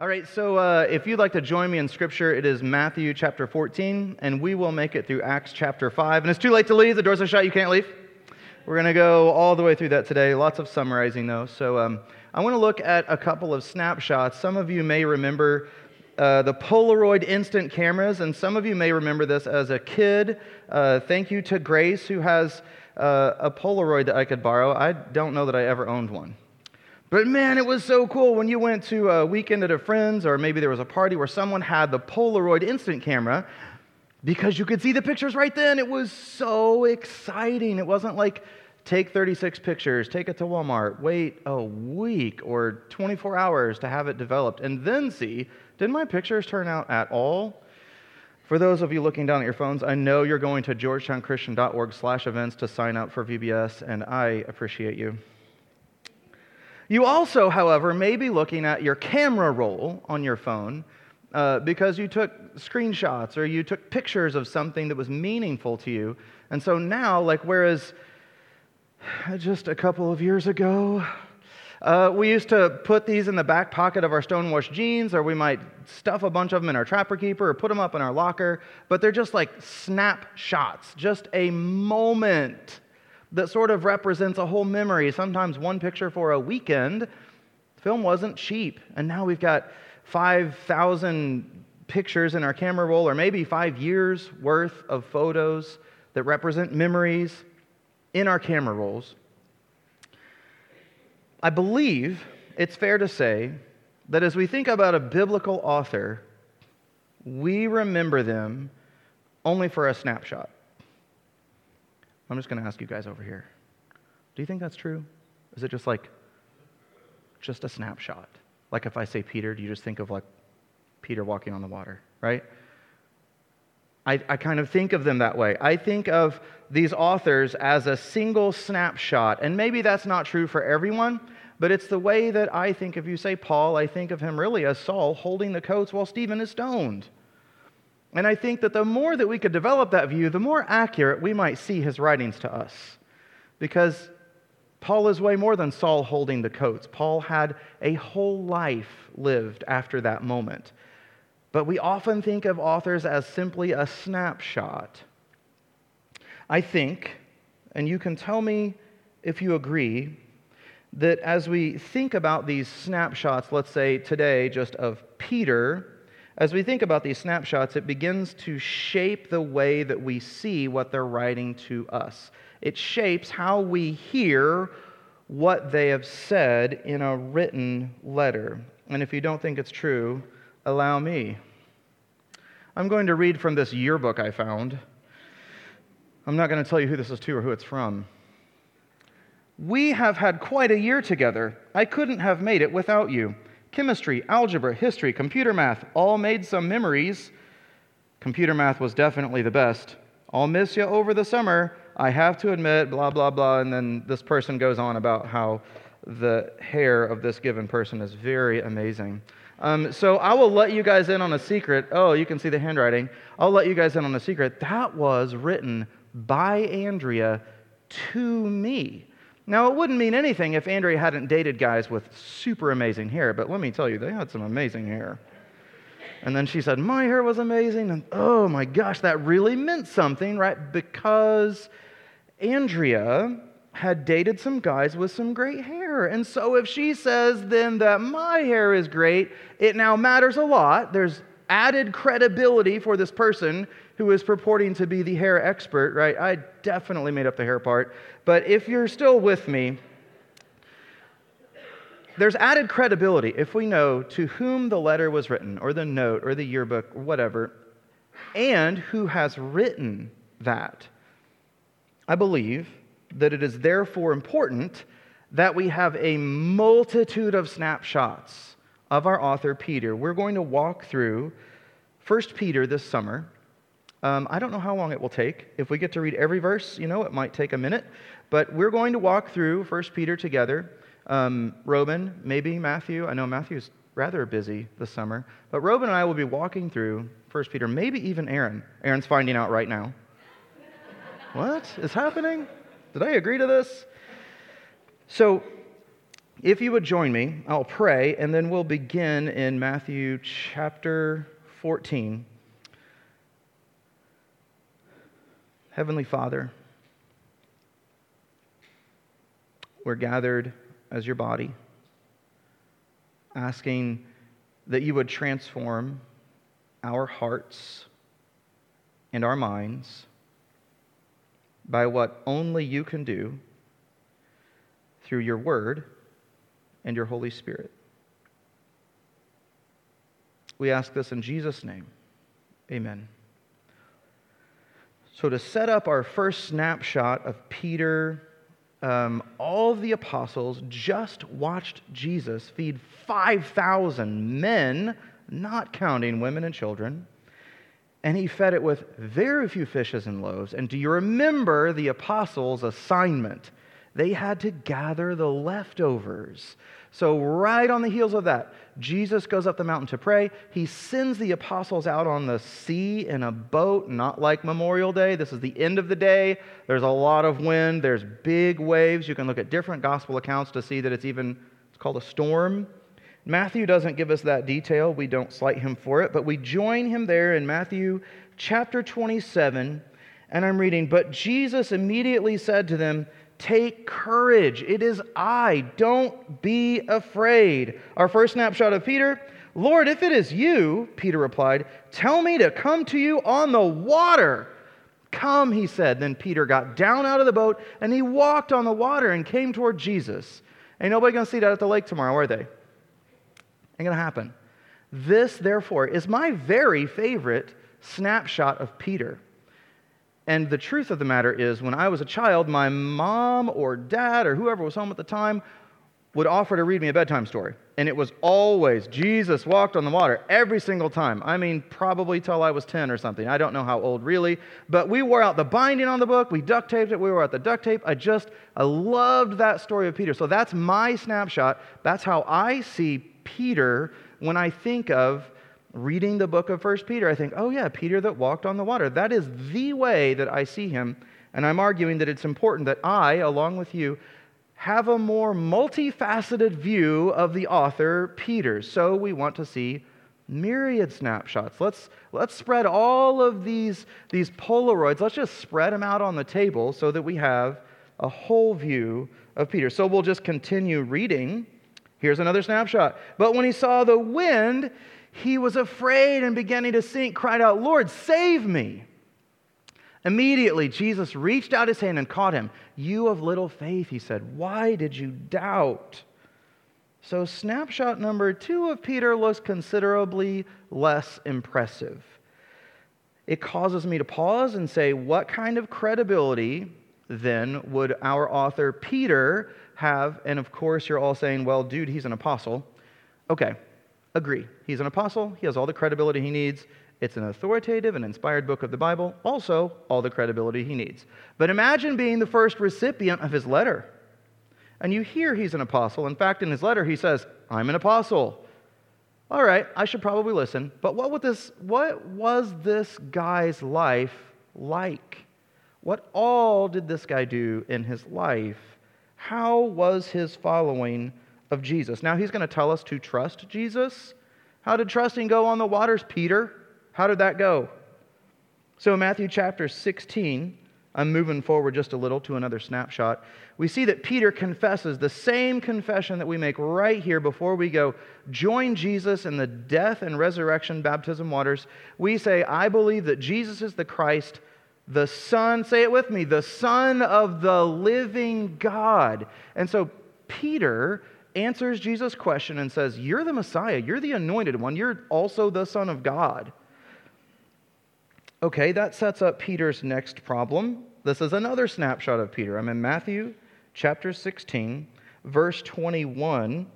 All right, so uh, if you'd like to join me in Scripture, it is Matthew chapter 14, and we will make it through Acts chapter 5. And it's too late to leave, the doors are shut, you can't leave. We're going to go all the way through that today. Lots of summarizing, though. So um, I want to look at a couple of snapshots. Some of you may remember uh, the Polaroid instant cameras, and some of you may remember this as a kid. Uh, thank you to Grace, who has uh, a Polaroid that I could borrow. I don't know that I ever owned one. But man, it was so cool when you went to a weekend at a friend's, or maybe there was a party where someone had the Polaroid instant camera because you could see the pictures right then. It was so exciting. It wasn't like take 36 pictures, take it to Walmart, wait a week or 24 hours to have it developed, and then see did my pictures turn out at all? For those of you looking down at your phones, I know you're going to georgetownchristian.org slash events to sign up for VBS, and I appreciate you. You also, however, may be looking at your camera roll on your phone uh, because you took screenshots or you took pictures of something that was meaningful to you. And so now, like, whereas just a couple of years ago, uh, we used to put these in the back pocket of our stonewashed jeans, or we might stuff a bunch of them in our trapper keeper or put them up in our locker, but they're just like snapshots, just a moment that sort of represents a whole memory, sometimes one picture for a weekend. Film wasn't cheap, and now we've got 5,000 pictures in our camera roll, or maybe five years worth of photos that represent memories in our camera rolls. I believe it's fair to say that as we think about a biblical author, we remember them only for a snapshot. I'm just going to ask you guys over here. Do you think that's true? Is it just like, just a snapshot? Like if I say Peter, do you just think of like Peter walking on the water, right? I, I kind of think of them that way. I think of these authors as a single snapshot. And maybe that's not true for everyone, but it's the way that I think of you. Say Paul, I think of him really as Saul holding the coats while Stephen is stoned. And I think that the more that we could develop that view, the more accurate we might see his writings to us. Because Paul is way more than Saul holding the coats. Paul had a whole life lived after that moment. But we often think of authors as simply a snapshot. I think, and you can tell me if you agree, that as we think about these snapshots, let's say today just of Peter, as we think about these snapshots, it begins to shape the way that we see what they're writing to us. It shapes how we hear what they have said in a written letter. And if you don't think it's true, allow me. I'm going to read from this yearbook I found. I'm not going to tell you who this is to or who it's from. We have had quite a year together. I couldn't have made it without you chemistry, algebra, history, computer math, all made some memories. Computer math was definitely the best. I'll miss you over the summer. I have to admit, blah, blah, blah. And then this person goes on about how the hair of this given person is very amazing. Um, so I will let you guys in on a secret. Oh, you can see the handwriting. I'll let you guys in on a secret. That was written by Andrea to me. Now, it wouldn't mean anything if Andrea hadn't dated guys with super amazing hair, but let me tell you, they had some amazing hair. And then she said, My hair was amazing. And oh my gosh, that really meant something, right? Because Andrea had dated some guys with some great hair. And so if she says then that my hair is great, it now matters a lot. There's added credibility for this person who is purporting to be the hair expert, right? I definitely made up the hair part. But if you're still with me, there's added credibility if we know to whom the letter was written, or the note, or the yearbook, or whatever, and who has written that. I believe that it is therefore important that we have a multitude of snapshots of our author Peter. We're going to walk through 1 Peter this summer. Um, I don't know how long it will take. If we get to read every verse, you know, it might take a minute. But we're going to walk through 1 Peter together. Um, Robin, maybe Matthew. I know Matthew's rather busy this summer. But Robin and I will be walking through 1 Peter, maybe even Aaron. Aaron's finding out right now. what is happening? Did I agree to this? So, if you would join me, I'll pray, and then we'll begin in Matthew chapter 14. Heavenly Father, we're gathered as your body, asking that you would transform our hearts and our minds by what only you can do through your word and your Holy Spirit. We ask this in Jesus' name. Amen. So, to set up our first snapshot of Peter, um, all of the apostles just watched Jesus feed 5,000 men, not counting women and children. And he fed it with very few fishes and loaves. And do you remember the apostles' assignment? They had to gather the leftovers. So, right on the heels of that, Jesus goes up the mountain to pray. He sends the apostles out on the sea in a boat, not like Memorial Day. This is the end of the day. There's a lot of wind, there's big waves. You can look at different gospel accounts to see that it's even it's called a storm. Matthew doesn't give us that detail. We don't cite him for it, but we join him there in Matthew chapter 27, and I'm reading, "But Jesus immediately said to them, Take courage. It is I. Don't be afraid. Our first snapshot of Peter Lord, if it is you, Peter replied, tell me to come to you on the water. Come, he said. Then Peter got down out of the boat and he walked on the water and came toward Jesus. Ain't nobody to see that at the lake tomorrow, are they? Ain't to happen. This, therefore, is my very favorite snapshot of Peter. And the truth of the matter is, when I was a child, my mom or dad or whoever was home at the time would offer to read me a bedtime story. And it was always Jesus walked on the water every single time. I mean, probably till I was 10 or something. I don't know how old really. But we wore out the binding on the book. We duct taped it. We wore out the duct tape. I just, I loved that story of Peter. So that's my snapshot. That's how I see Peter when I think of reading the book of First Peter, I think, oh, yeah, Peter that walked on the water. That is the way that I see him. And I'm arguing that it's important that I, along with you, have a more multifaceted view of the author, Peter. So we want to see myriad snapshots. Let's, let's spread all of these, these Polaroids, let's just spread them out on the table so that we have a whole view of Peter. So we'll just continue reading. Here's another snapshot. But when he saw the wind, he was afraid and beginning to sink, cried out, Lord, save me. Immediately, Jesus reached out his hand and caught him. You of little faith, he said, why did you doubt? So, snapshot number two of Peter looks considerably less impressive. It causes me to pause and say, what kind of credibility then would our author Peter have? And of course, you're all saying, well, dude, he's an apostle. Okay, agree. He's an apostle, he has all the credibility he needs. It's an authoritative and inspired book of the Bible, also all the credibility he needs. But imagine being the first recipient of his letter. And you hear he's an apostle. In fact, in his letter, he says, I'm an apostle. All right, I should probably listen. But what, would this, what was this guy's life like? What all did this guy do in his life? How was his following of Jesus. Now he's going to tell us to trust Jesus. How did trusting go on the waters, Peter? How did that go? So, in Matthew chapter 16, I'm moving forward just a little to another snapshot. We see that Peter confesses the same confession that we make right here before we go join Jesus in the death and resurrection baptism waters. We say, I believe that Jesus is the Christ, the Son, say it with me, the Son of the living God. And so, Peter answers Jesus' question and says, You're the Messiah. You're the anointed one. You're also the Son of God. Okay, that sets up Peter's next problem. This is another snapshot of Peter. I'm in Matthew chapter 16, verse 21.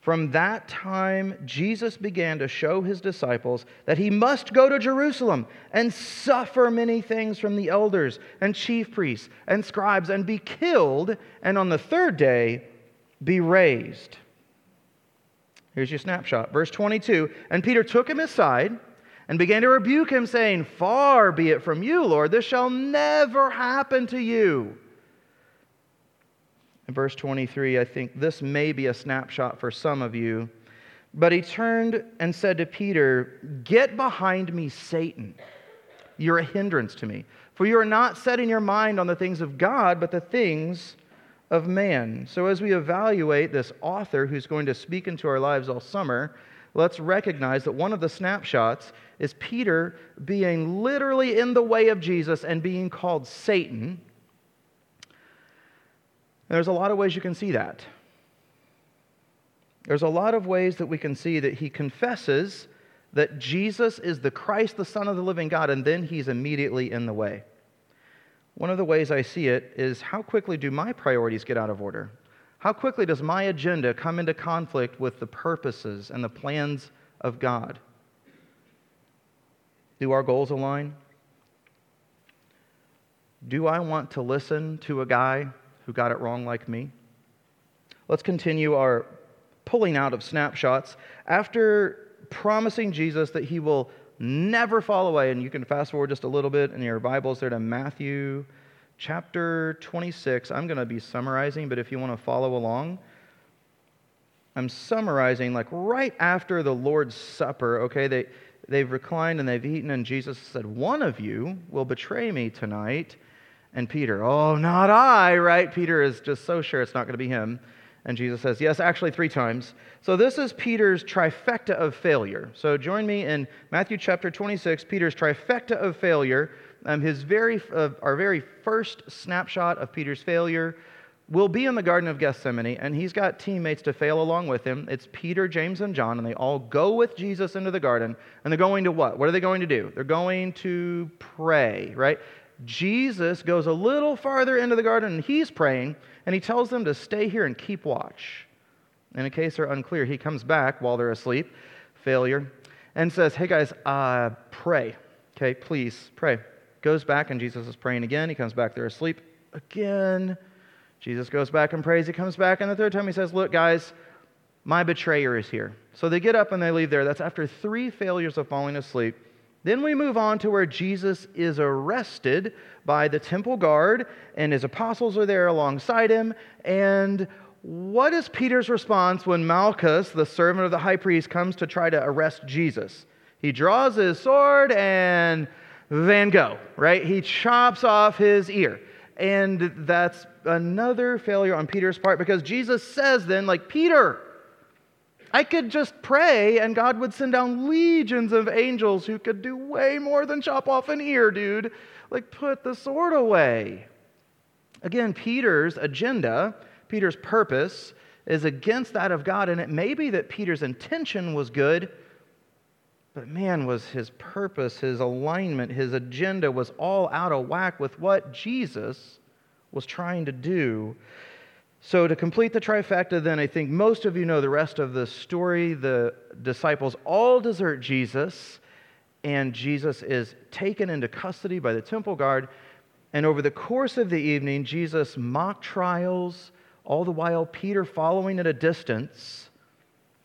From that time, Jesus began to show his disciples that he must go to Jerusalem and suffer many things from the elders and chief priests and scribes and be killed, and on the third day be raised. Here's your snapshot. Verse 22 And Peter took him aside and began to rebuke him, saying, Far be it from you, Lord, this shall never happen to you. In verse 23, I think this may be a snapshot for some of you. But he turned and said to Peter, Get behind me, Satan. You're a hindrance to me. For you are not setting your mind on the things of God, but the things of man. So, as we evaluate this author who's going to speak into our lives all summer, let's recognize that one of the snapshots is Peter being literally in the way of Jesus and being called Satan. there's a lot of ways you can see that. There's a lot of ways that we can see that he confesses that Jesus is the Christ, the Son of the living God, and then he's immediately in the way. One of the ways I see it is how quickly do my priorities get out of order? How quickly does my agenda come into conflict with the purposes and the plans of God? Do our goals align? Do I want to listen to a guy who got it wrong like me? Let's continue our pulling out of snapshots. After promising Jesus that he will never fall away, and you can fast forward just a little bit in your Bibles there to Matthew chapter 26. I'm going to be summarizing, but if you want to follow along, I'm summarizing like right after the Lord's Supper, okay? They, they've reclined and they've eaten, and Jesus said, One of you will betray me tonight. And Peter, oh, not I, right? Peter is just so sure it's not going to be him. And Jesus says, Yes, actually, three times. So this is Peter's trifecta of failure. So join me in Matthew chapter 26, Peter's trifecta of failure. Um, his very, uh, our very first snapshot of Peter's failure will be in the Garden of Gethsemane, and he's got teammates to fail along with him. It's Peter, James, and John, and they all go with Jesus into the garden. And they're going to what? What are they going to do? They're going to pray, right? Jesus goes a little farther into the garden and he's praying and he tells them to stay here and keep watch. And in case they're unclear, he comes back while they're asleep, failure, and says, Hey guys, uh, pray. Okay, please pray. Goes back and Jesus is praying again. He comes back, they're asleep again. Jesus goes back and prays. He comes back, and the third time he says, Look, guys, my betrayer is here. So they get up and they leave there. That's after three failures of falling asleep. Then we move on to where Jesus is arrested by the temple guard, and his apostles are there alongside him. And what is Peter's response when Malchus, the servant of the high priest, comes to try to arrest Jesus? He draws his sword and Van Gogh, right? He chops off his ear. And that's another failure on Peter's part because Jesus says then, like, Peter, I could just pray and God would send down legions of angels who could do way more than chop off an ear, dude. Like, put the sword away. Again, Peter's agenda, Peter's purpose, is against that of God, and it may be that Peter's intention was good, but man, was his purpose, his alignment, his agenda was all out of whack with what Jesus was trying to do. So, to complete the trifecta, then, I think most of you know the rest of the story. The disciples all desert Jesus, and Jesus is taken into custody by the temple guard. And over the course of the evening, Jesus mock trials, all the while Peter, following at a distance,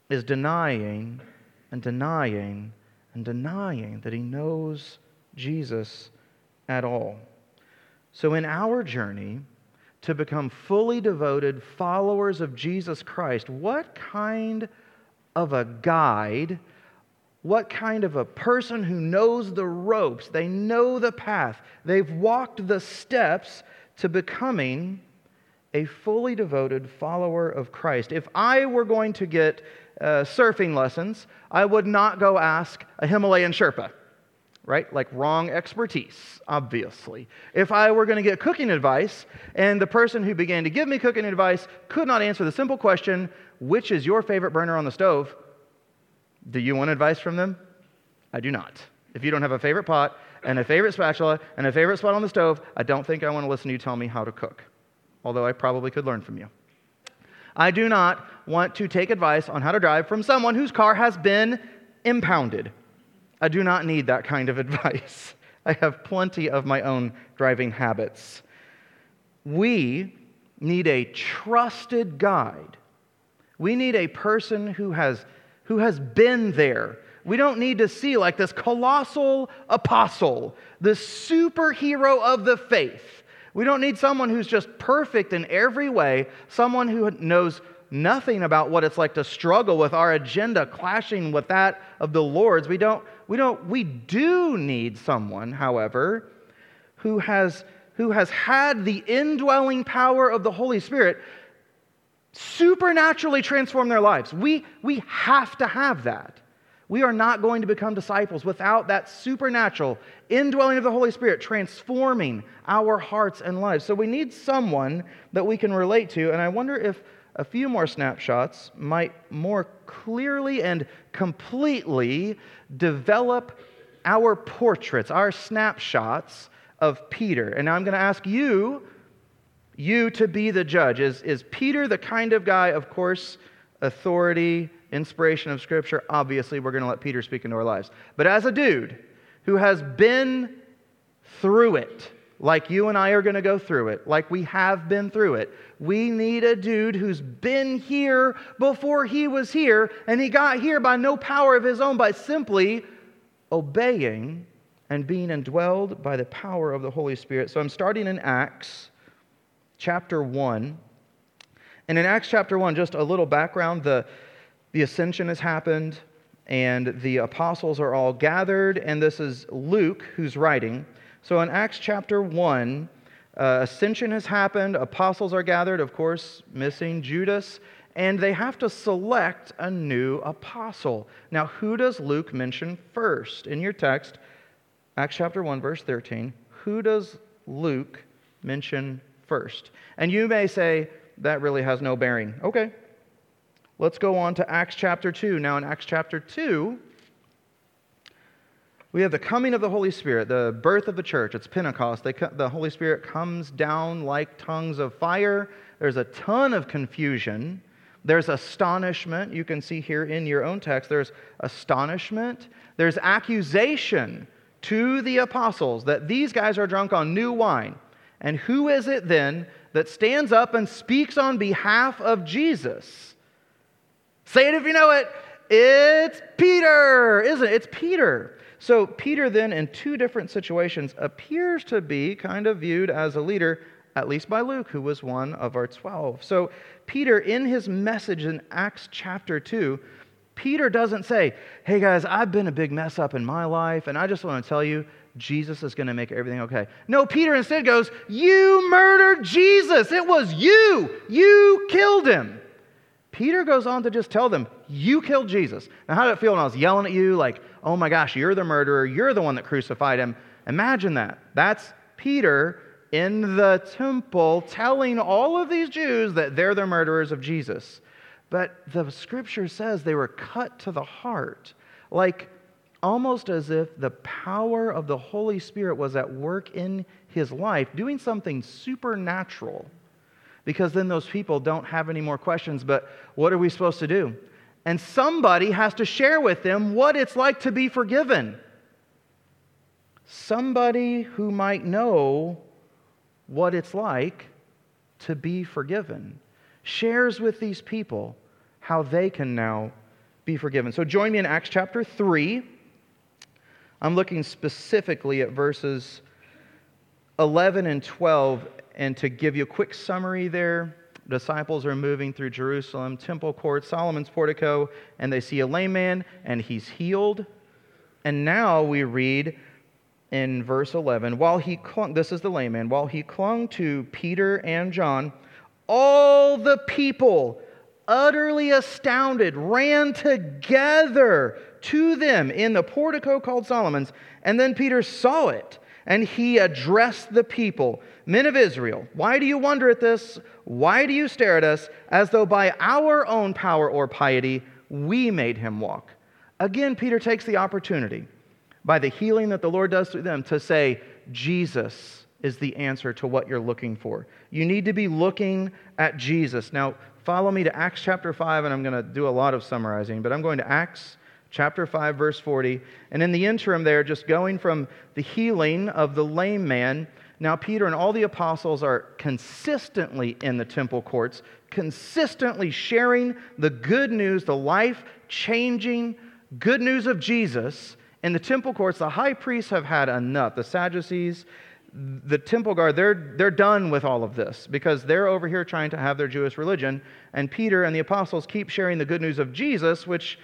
is denying and denying and denying that he knows Jesus at all. So, in our journey, to become fully devoted followers of Jesus Christ, what kind of a guide, what kind of a person who knows the ropes, they know the path, they've walked the steps to becoming a fully devoted follower of Christ. If I were going to get uh, surfing lessons, I would not go ask a Himalayan Sherpa right? Like wrong expertise, obviously. If I were going to get cooking advice and the person who began to give me cooking advice could not answer the simple question, which is your favorite burner on the stove? Do you want advice from them? I do not. If you don't have a favorite pot and a favorite spatula and a favorite spot on the stove, I don't think I want to listen to you tell me how to cook, although I probably could learn from you. I do not want to take advice on how to drive from someone whose car has been impounded I do not need that kind of advice. I have plenty of my own driving habits. We need a trusted guide. We need a person who has, who has been there. We don't need to see like this colossal apostle, the superhero of the faith, We don't need someone who's just perfect in every way, someone who knows nothing about what it's like to struggle with our agenda clashing with that of the Lord's. We don't, we don't, we do need someone, however, who has, who has had the indwelling power of the Holy Spirit supernaturally transform their lives. We, we have to have that. We are not going to become disciples without that supernatural indwelling of the Holy Spirit transforming our hearts and lives. So we need someone that we can relate to. And I wonder if a few more snapshots might more clearly and completely develop our portraits, our snapshots of Peter. And now I'm going to ask you, you to be the judge. Is, is Peter the kind of guy, of course, authority, inspiration of Scripture, obviously we're going to let Peter speak into our lives. But as a dude who has been through it, like you and I are going to go through it, like we have been through it, we need a dude who's been here before he was here, and he got here by no power of his own, by simply obeying and being indwelled by the power of the Holy Spirit. So I'm starting in Acts chapter 1. And in Acts chapter 1, just a little background the the ascension has happened, and the apostles are all gathered, and this is Luke who's writing. So in Acts chapter 1, uh, ascension has happened, apostles are gathered, of course, missing Judas, and they have to select a new apostle. Now, who does Luke mention first? In your text, Acts chapter 1, verse 13, who does Luke mention first? And you may say, that really has no bearing. Okay, Let's go on to Acts chapter 2. Now, in Acts chapter 2, we have the coming of the Holy Spirit, the birth of the church. It's Pentecost. They, the Holy Spirit comes down like tongues of fire. There's a ton of confusion. There's astonishment. You can see here in your own text, there's astonishment. There's accusation to the apostles that these guys are drunk on new wine. And who is it then that stands up and speaks on behalf of Jesus? Say it if you know it. It's Peter, isn't it? It's Peter. So, Peter, then, in two different situations, appears to be kind of viewed as a leader, at least by Luke, who was one of our 12. So, Peter, in his message in Acts chapter 2, Peter doesn't say, Hey guys, I've been a big mess up in my life, and I just want to tell you, Jesus is going to make everything okay. No, Peter instead goes, You murdered Jesus. It was you. You killed him. Peter goes on to just tell them, You killed Jesus. Now, how did it feel when I was yelling at you, like, Oh my gosh, you're the murderer, you're the one that crucified him? Imagine that. That's Peter in the temple telling all of these Jews that they're the murderers of Jesus. But the scripture says they were cut to the heart, like almost as if the power of the Holy Spirit was at work in his life, doing something supernatural because then those people don't have any more questions. But what are we supposed to do? And somebody has to share with them what it's like to be forgiven. Somebody who might know what it's like to be forgiven shares with these people how they can now be forgiven. So join me in Acts chapter 3. I'm looking specifically at verses 11 and 12 and to give you a quick summary there, disciples are moving through Jerusalem, temple court, Solomon's portico, and they see a lame man and he's healed. And now we read in verse 11, while he clung, this is the lame man, while he clung to Peter and John, all the people, utterly astounded, ran together to them in the portico called Solomon's. And then Peter saw it and he addressed the people Men of Israel, why do you wonder at this? Why do you stare at us as though by our own power or piety we made him walk? Again, Peter takes the opportunity by the healing that the Lord does through them to say, Jesus is the answer to what you're looking for. You need to be looking at Jesus. Now, follow me to Acts chapter 5, and I'm going to do a lot of summarizing, but I'm going to Acts chapter 5, verse 40. And in the interim, there, just going from the healing of the lame man, now Peter and all the apostles are consistently in the temple courts, consistently sharing the good news, the life changing good news of Jesus. In the temple courts, the high priests have had enough. The Sadducees, the temple guard, they're, they're done with all of this because they're over here trying to have their Jewish religion. And Peter and the apostles keep sharing the good news of Jesus, which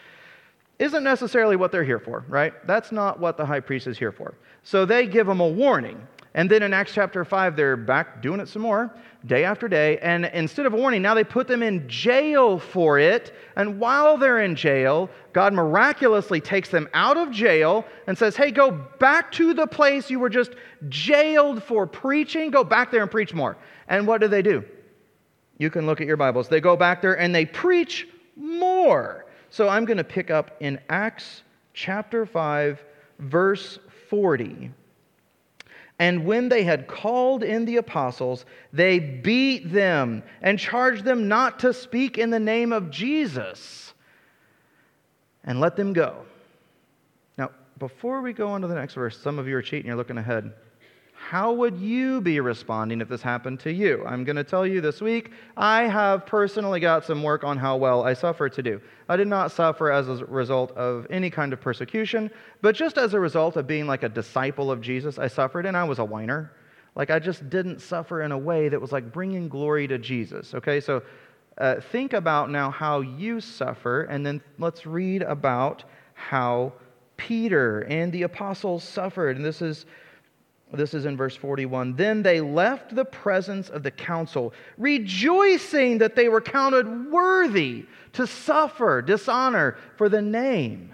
isn't necessarily what they're here for, right? That's not what the high priest is here for. So they give them a warning. And then in Acts chapter 5, they're back doing it some more, day after day. And instead of a warning, now they put them in jail for it. And while they're in jail, God miraculously takes them out of jail and says, Hey, go back to the place you were just jailed for preaching. Go back there and preach more. And what do they do? You can look at your Bibles. They go back there and they preach more. So I'm going to pick up in Acts chapter 5, verse 40. And when they had called in the apostles, they beat them and charged them not to speak in the name of Jesus and let them go. Now, before we go on to the next verse, some of you are cheating, you're looking ahead. How would you be responding if this happened to you? I'm going to tell you this week, I have personally got some work on how well I suffer to do. I did not suffer as a result of any kind of persecution, but just as a result of being like a disciple of Jesus, I suffered and I was a whiner. Like I just didn't suffer in a way that was like bringing glory to Jesus. Okay, so uh, think about now how you suffer, and then let's read about how Peter and the apostles suffered. And this is this is in verse 41. Then they left the presence of the council, rejoicing that they were counted worthy to suffer dishonor for the name.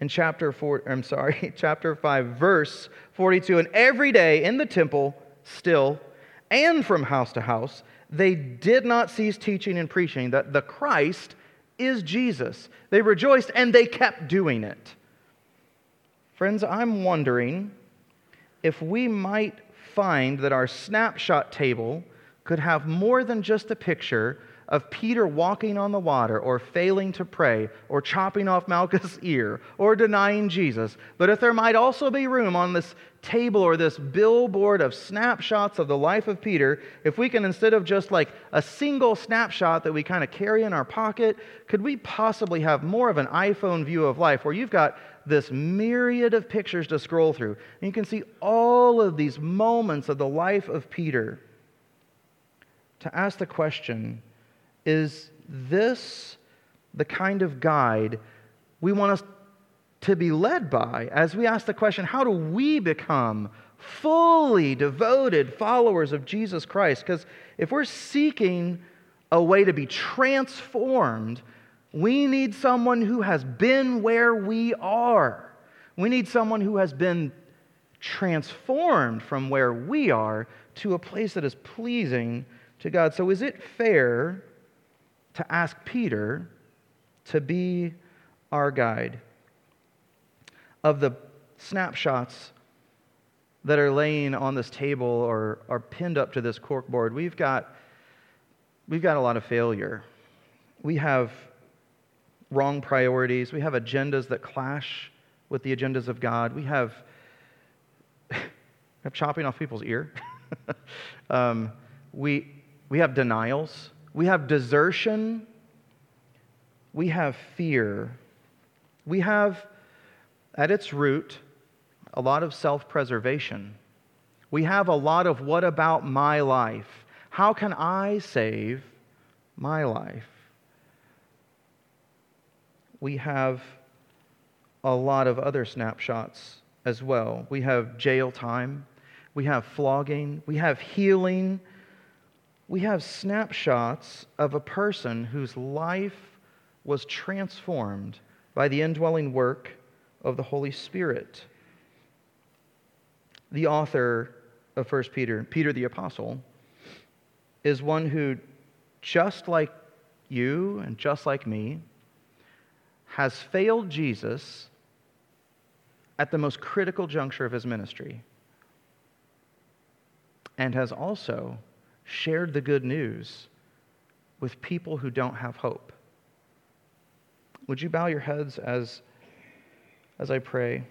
In chapter 4, I'm sorry, chapter 5, verse 42. And every day in the temple, still, and from house to house, they did not cease teaching and preaching that the Christ is Jesus. They rejoiced and they kept doing it. Friends, I'm wondering if we might find that our snapshot table could have more than just a picture of Peter walking on the water or failing to pray or chopping off Malchus' ear or denying Jesus, but if there might also be room on this table or this billboard of snapshots of the life of Peter, if we can, instead of just like a single snapshot that we kind of carry in our pocket, could we possibly have more of an iPhone view of life where you've got this myriad of pictures to scroll through. And you can see all of these moments of the life of Peter. To ask the question is this the kind of guide we want us to be led by as we ask the question how do we become fully devoted followers of Jesus Christ? Because if we're seeking a way to be transformed, we need someone who has been where we are. We need someone who has been transformed from where we are to a place that is pleasing to God. So, is it fair to ask Peter to be our guide? Of the snapshots that are laying on this table or are pinned up to this corkboard, we've got, we've got a lot of failure. We have wrong priorities. We have agendas that clash with the agendas of God. We have, we have chopping off people's ear. um, we, we have denials. We have desertion. We have fear. We have, at its root, a lot of self preservation. We have a lot of what about my life? How can I save my life? we have a lot of other snapshots as well. We have jail time, we have flogging, we have healing. We have snapshots of a person whose life was transformed by the indwelling work of the Holy Spirit. The author of 1 Peter, Peter the Apostle, is one who, just like you and just like me, has failed Jesus at the most critical juncture of his ministry and has also shared the good news with people who don't have hope. Would you bow your heads as, as I pray?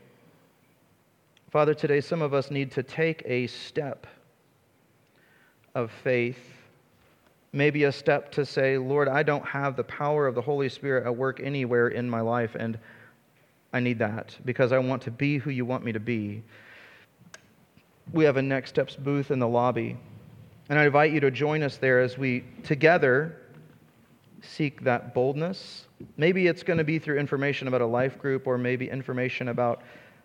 Father, today some of us need to take a step of faith maybe a step to say, Lord, I don't have the power of the Holy Spirit at work anywhere in my life, and I need that because I want to be who you want me to be. we have a Next Steps booth in the lobby. And I invite you to join us there as we together seek that boldness. Maybe it's going to be through information about a life group, or maybe information about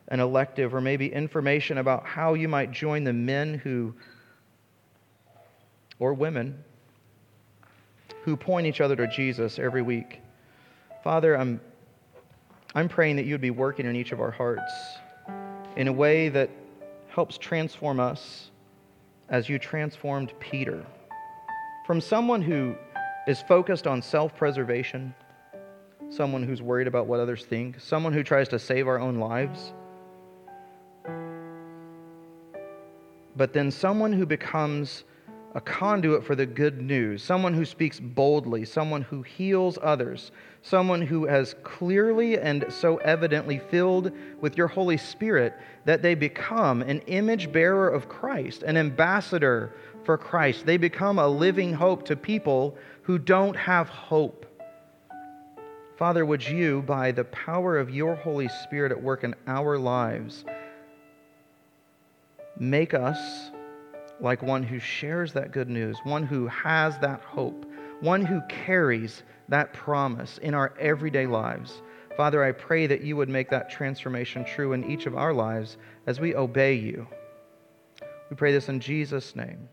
an elective, or maybe information about how you might join the men who, or women, who point each other to Jesus every week. Father, I'm, I'm praying that you would be working in each of our hearts in a way that helps transform us as you transformed Peter. From someone who is focused on self preservation, someone who's worried about what others think, someone who tries to save our own lives, but then someone who becomes a conduit for the good news, someone who speaks boldly, someone who heals others, someone who has clearly and so evidently filled with your Holy Spirit that they become an image bearer of Christ, an ambassador for Christ. They become a living hope to people who don't have hope. Father, would you, by the power of your Holy Spirit at work in our lives, make us like one who shares that good news, one who has that hope, one who carries that promise in our everyday lives. Father, I pray that you would make that transformation true in each of our lives as we obey you. We pray this in Jesus' name.